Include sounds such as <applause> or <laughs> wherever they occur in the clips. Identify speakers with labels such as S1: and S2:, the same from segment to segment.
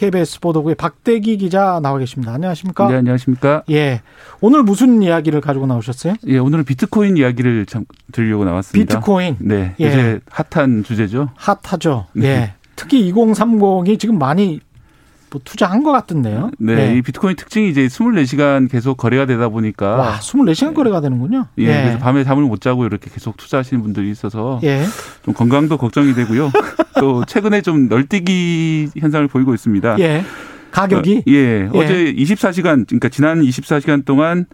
S1: KBS 보도국의 박대기 기자 나와 계십니다. 안녕하십니까?
S2: 네, 안녕하십니까?
S1: 예. 오늘 무슨 이야기를 가지고 나오셨어요?
S2: 예, 오늘은 비트코인 이야기를 참 드리려고 나왔습니다.
S1: 비트코인.
S2: 네,
S1: 예.
S2: 요새 핫한 주제죠.
S1: 핫하죠.
S2: 네.
S1: 예. 특히 2030이 지금 많이 뭐 투자한 것 같던데요.
S2: 네,
S1: 예.
S2: 이 비트코인 특징이 이제 24시간 계속 거래가 되다 보니까
S1: 와, 24시간 거래가 되는군요.
S2: 예, 그래서 밤에 잠을 못 자고 이렇게 계속 투자하시는 분들이 있어서
S1: 예.
S2: 좀 건강도 걱정이 되고요. <laughs> 또 최근에 좀 널뛰기 현상을 보이고 있습니다.
S1: 예. 가격이
S2: 어, 예, 어제 24시간 그러니까 지난 24시간 동안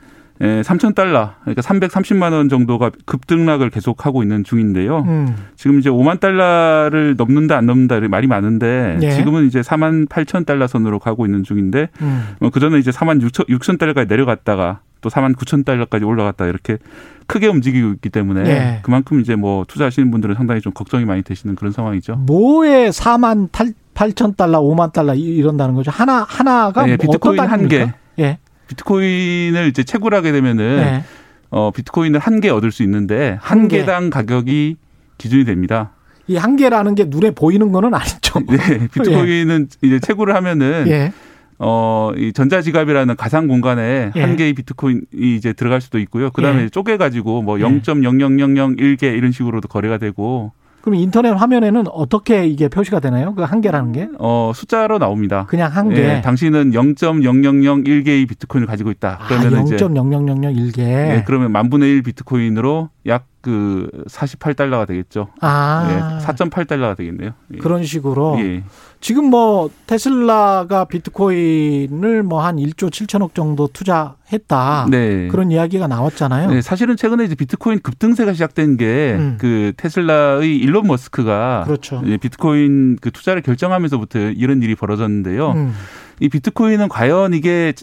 S2: 예, 3천 달러, 그러니까 330만 원 정도가 급등락을 계속하고 있는 중인데요.
S1: 음.
S2: 지금 이제 5만 달러를 넘는다 안 넘는다 말이 많은데
S1: 예.
S2: 지금은 이제 4만 8천 달러 선으로 가고 있는 중인데
S1: 음.
S2: 그 전에 이제 4만 6천, 6천 달러까지 내려갔다가 또 4만 9천 달러까지 올라갔다 이렇게 크게 움직이고 있기 때문에
S1: 예.
S2: 그만큼 이제 뭐 투자하시는 분들은 상당히 좀 걱정이 많이 되시는 그런 상황이죠.
S1: 뭐에 4만 8, 8천 달러, 5만 달러 이- 이런다는 거죠. 하나 하나가
S2: 예,
S1: 뭐
S2: 비트코인
S1: 어떤
S2: 한 개.
S1: 예.
S2: 비트코인을 이제 채굴 하게 되면은
S1: 네.
S2: 어 비트코인을 한 개 얻을 수 있는데
S1: 한
S2: 한
S1: 개.
S2: 개당 가격이 기준이 됩니다.
S1: 이 한 개라는 게 눈에 보이는 거는 아니죠.
S2: 네, 비트코인은 이제 채굴을 하면은 <laughs>
S1: 예.
S2: 어, 이 전자지갑이라는 가상 공간에
S1: 예.
S2: 한 개의 비트코인이 이제 들어갈 수도 있고요. 그 다음에
S1: 예.
S2: 쪼개가지고 뭐
S1: 예.
S2: 0.00001개 이런 식으로도 거래가 되고,
S1: 그럼 인터넷 화면에는 어떻게 이게 표시가 되나요? 그 한 개라는 게?
S2: 어, 숫자로 나옵니다.
S1: 그냥 한 개.
S2: 예, 당신은 0.0001개의 비트코인을 가지고 있다.
S1: 아,
S2: 그러면 이제
S1: 0.0001개.
S2: 예, 그러면 만 분의 1 비트코인으로 약 그 48달러가 되겠죠.
S1: 아.
S2: 예, 4.8달러가 되겠네요. 예.
S1: 그런 식으로
S2: 예.
S1: 지금 뭐 테슬라가 비트코인을 뭐 한 1조 7천억 정도 투자했다.
S2: 네.
S1: 그런 이야기가 나왔잖아요.
S2: 네, 사실은 최근에 이제 비트코인 급등세가 시작된 게
S1: 음.
S2: 그 테슬라의 일론 머스크가
S1: 그렇죠.
S2: 비트코인 그 투자를 결정하면서부터 이런 일이 벌어졌는데요.
S1: 음.
S2: 이 비트코인은 과연 이게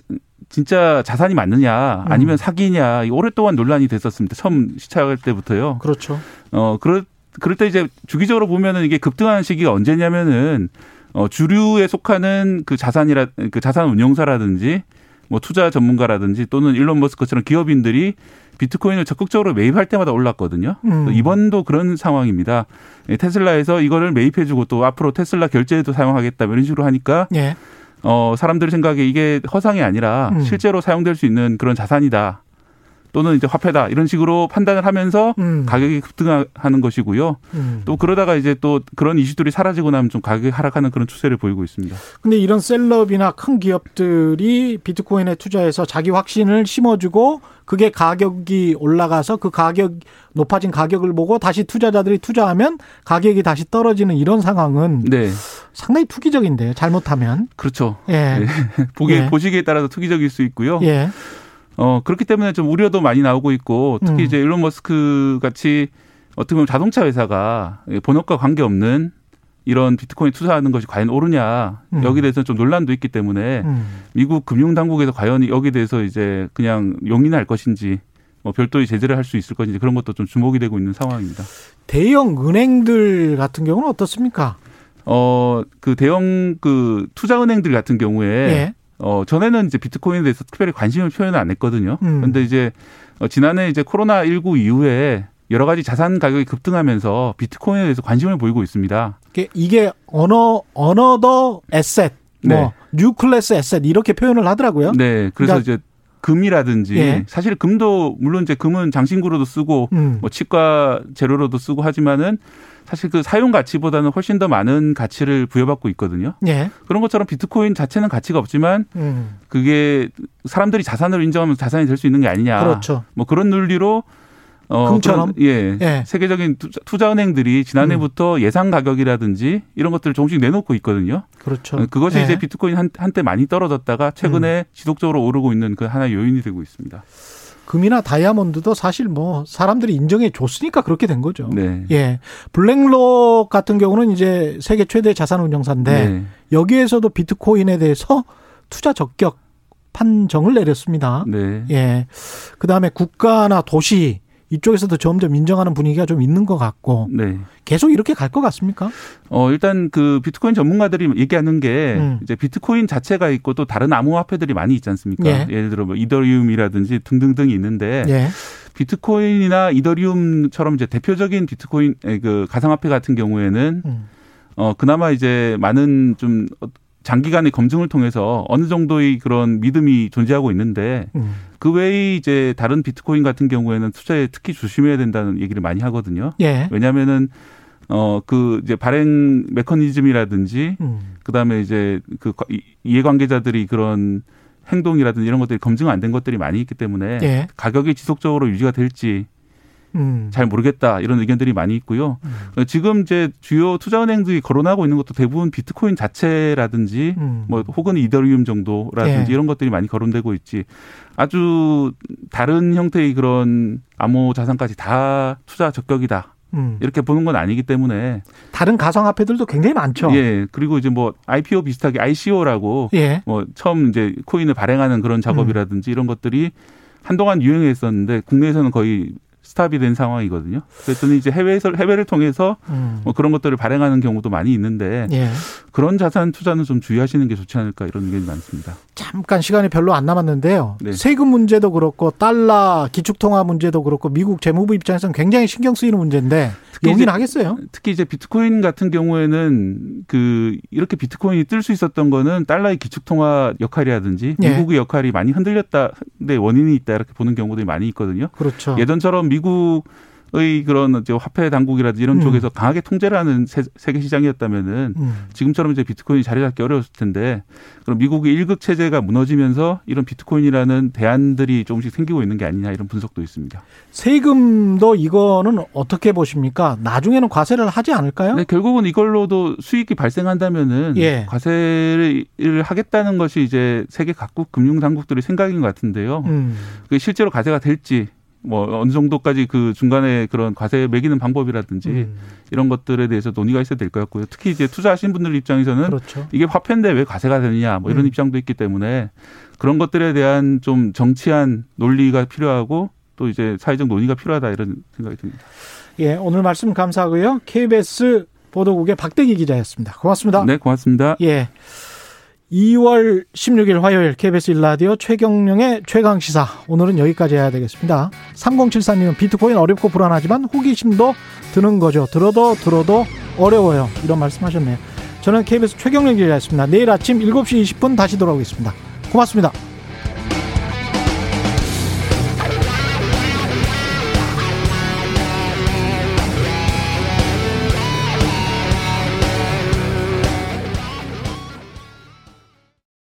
S2: 진짜 자산이 맞느냐 아니면
S1: 음.
S2: 사기냐 이 오랫동안 논란이 됐었습니다. 처음 시작할 때부터요.
S1: 그렇죠.
S2: 어 그럴 그럴 때 이제 주기적으로 보면은 이게 급등하는 시기가 언제냐면은 어 주류에 속하는 그 자산이라 그 자산 운용사라든지 뭐 투자 전문가라든지 또는 일론 머스크처럼 기업인들이 비트코인을 적극적으로 매입할 때마다 올랐거든요.
S1: 음.
S2: 또 이번도 그런 상황입니다. 예, 테슬라에서 이거를 매입해주고 또 앞으로 테슬라 결제에도 사용하겠다 이런 식으로 하니까
S1: 예.
S2: 어 사람들 생각에 이게 허상이 아니라
S1: 음.
S2: 실제로 사용될 수 있는 그런 자산이다. 또는 이제 화폐다 이런 식으로 판단을 하면서
S1: 음.
S2: 가격이 급등하는 것이고요.
S1: 음.
S2: 또 그러다가 이제 또 그런 이슈들이 사라지고 나면 좀 가격이 하락하는 그런 추세를 보이고 있습니다.
S1: 근데 이런 셀럽이나 큰 기업들이 비트코인에 투자해서 자기 확신을 심어주고 그게 가격이 올라가서 그 가격 높아진 가격을 보고 다시 투자자들이 투자하면 가격이 다시 떨어지는 이런 상황은
S2: 네,
S1: 상당히 투기적인데요. 잘못하면.
S2: 그렇죠.
S1: 예.
S2: 네. <laughs> 보기
S1: 예.
S2: 보시기에 따라서 투기적일 수 있고요.
S1: 예.
S2: 어 그렇기 때문에 좀 우려도 많이 나오고 있고 특히
S1: 음.
S2: 이제 일론 머스크 같이 어떻게 보면 자동차 회사가 본업과 관계 없는 이런 비트코인 투자하는 것이 과연 옳으냐
S1: 음.
S2: 여기에 대해서 좀 논란도 있기 때문에
S1: 음.
S2: 미국 금융 당국에서 과연 여기에 대해서 이제 그냥 용인할 것인지 뭐 별도의 제재를 할 수 있을 것인지 그런 것도 좀 주목이 되고 있는 상황입니다.
S1: 대형 은행들 같은 경우는 어떻습니까?
S2: 어 그 대형 그 투자 은행들 같은 경우에
S1: 예.
S2: 어 전에는 이제 비트코인에 대해서 특별히 관심을 표현을 안 했거든요.
S1: 음.
S2: 그런데 이제 어, 지난해 이제 코로나 19 이후에 여러 가지 자산 가격이 급등하면서 비트코인에 대해서 관심을 보이고 있습니다.
S1: 이게- 이게 언어 언어더 에셋, 뭐
S2: 네.
S1: 뉴클래스 에셋 이렇게 표현을 하더라고요.
S2: 네, 그래서
S1: 그러니까-
S2: 이제 금이라든지
S1: 예.
S2: 사실 금도 물론 이제 금은 장신구로도 쓰고
S1: 음.
S2: 뭐 치과 재료로도 쓰고 하지만은 사실 그 사용 가치보다는 훨씬 더 많은 가치를 부여받고 있거든요.
S1: 예.
S2: 그런 것처럼 비트코인 자체는 가치가 없지만
S1: 음.
S2: 그게 사람들이 자산으로 인정하면 자산이 될 수 있는 게 아니냐.
S1: 그렇죠.
S2: 뭐 그런 논리로 어
S1: 금처럼?
S2: 그런- 예.
S1: 예.
S2: 세계적인 투자, 투자 은행들이 지난해부터 예상 가격이라든지 이런 것들을 조금씩 내놓고 있거든요.
S1: 그렇죠.
S2: 그것이
S1: 예.
S2: 이제 비트코인 한, 한때 많이 떨어졌다가 최근에 지속적으로 오르고 있는 그 하나의 요인이 되고 있습니다.
S1: 금이나 다이아몬드도 사실 뭐 사람들이 인정해 줬으니까 그렇게 된 거죠.
S2: 네.
S1: 예. 블랙록 같은 경우는 이제 세계 최대 자산 운용사인데
S2: 네.
S1: 여기에서도 비트코인에 대해서 투자 적격 판정을 내렸습니다.
S2: 네.
S1: 예. 그다음에 국가나 도시 이쪽에서도 점점 인정하는 분위기가 좀 있는 것 같고
S2: 네.
S1: 계속 이렇게 갈 것 같습니까?
S2: 어, 일단 그 비트코인 전문가들이 얘기하는 게
S1: 음.
S2: 이제 비트코인 자체가 있고 또 다른 암호화폐들이 많이 있지 않습니까?
S1: 예.
S2: 예를 들어 뭐 이더리움이라든지 등등등이 있는데
S1: 예.
S2: 비트코인이나 이더리움처럼 이제 대표적인 비트코인 에, 그 가상화폐 같은 경우에는
S1: 음.
S2: 어 그나마 이제 많은 좀 장기간의 검증을 통해서 어느 정도의 그런 믿음이 존재하고 있는데
S1: 음.
S2: 그 외에 이제 다른 비트코인 같은 경우에는 투자에 특히 조심해야 된다는 얘기를 많이 하거든요.
S1: 예.
S2: 왜냐하면은 어 그 이제 발행 메커니즘이라든지
S1: 음.
S2: 그 다음에 이제 그 이해관계자들이 그런 행동이라든지 이런 것들이 검증 안 된 것들이 많이 있기 때문에
S1: 예.
S2: 가격이 지속적으로 유지가 될지
S1: 음.
S2: 잘 모르겠다 이런 의견들이 많이 있고요.
S1: 음.
S2: 지금 이제 주요 투자은행들이 거론하고 있는 것도 대부분 비트코인 자체라든지
S1: 음.
S2: 뭐 혹은 이더리움 정도라든지
S1: 예.
S2: 이런 것들이 많이 거론되고 있지 아주 다른 형태의 그런 암호 자산까지 다 투자 적격이다
S1: 음.
S2: 이렇게 보는 건 아니기 때문에
S1: 다른 가상화폐들도 굉장히 많죠.
S2: 예 그리고 이제 뭐 IPO 비슷하게 ICO라고
S1: 예.
S2: 뭐 처음 이제 코인을 발행하는 그런 작업이라든지 이런 것들이 한동안 유행했었는데 국내에서는 거의 스탑이 된 상황이거든요. 그랬더니 이제 해외에서 해외를 통해서
S1: 음.
S2: 뭐 그런 것들을 발행하는 경우도 많이 있는데
S1: 예.
S2: 그런 자산 투자는 좀 주의하시는 게 좋지 않을까 이런 의견이 많습니다.
S1: 잠깐 시간이 별로 안 남았는데요.
S2: 네.
S1: 세금 문제도 그렇고 달러 기축통화 문제도 그렇고 미국 재무부 입장에서는 굉장히 신경 쓰이는 문제인데
S2: 특히
S1: 용인 하겠어요?
S2: 특히 이제 비트코인 같은 경우에는 그 이렇게 비트코인이 뜰 수 있었던 거는 달러의 기축통화 역할이라든지
S1: 예.
S2: 미국의 역할이 많이 흔들렸다데 원인이 있다 이렇게 보는 경우들이 많이 있거든요.
S1: 그렇죠.
S2: 예전처럼 미국의 그런 이제 화폐 당국이라든지 이런
S1: 음.
S2: 쪽에서 강하게 통제를 하는 세, 계 시장이었다면은
S1: 음.
S2: 지금처럼 이제 비트코인이 자리 잡기 어려웠을 텐데 그럼 미국의 일극 체제가 무너지면서 이런 비트코인이라는 대안들이 조금씩 생기고 있는 게 아니냐 이런 분석도 있습니다.
S1: 세금도 이거는 어떻게 보십니까? 나중에는 과세를 하지 않을까요?
S2: 네, 결국은 이걸로도 수익이 발생한다면은
S1: 예.
S2: 과세를 하겠다는 것이 이제 세계 각국 금융 당국들의 생각인 것 같은데요.
S1: 음.
S2: 그 실제로 과세가 될지 뭐 어느 정도까지 그 중간에 그런 과세 매기는 방법이라든지
S1: 음.
S2: 이런 것들에 대해서 논의가 있어야 될 것 같고요. 특히 이제 투자하신 분들 입장에서는
S1: 그렇죠.
S2: 이게 화폐인데 왜 과세가 되느냐 뭐 이런
S1: 음.
S2: 입장도 있기 때문에 그런 것들에 대한 좀 정치한 논리가 필요하고 또 이제 사회적 논의가 필요하다 이런 생각이 듭니다.
S1: 예, 오늘 말씀 감사하고요. KBS 보도국의 박대기 기자였습니다. 고맙습니다.
S2: 네, 고맙습니다.
S1: 예. 2월 16일 화요일 KBS 일라디오 최경령의 최강 시사. 오늘은 여기까지 해야 되겠습니다. 3074님은 비트코인 어렵고 불안하지만 호기심도 드는 거죠. 들어도 들어도 어려워요. 이런 말씀하셨네요. 저는 KBS 최경령 기자였습니다. 내일 아침 7시 20분 다시 돌아오겠습니다. 고맙습니다.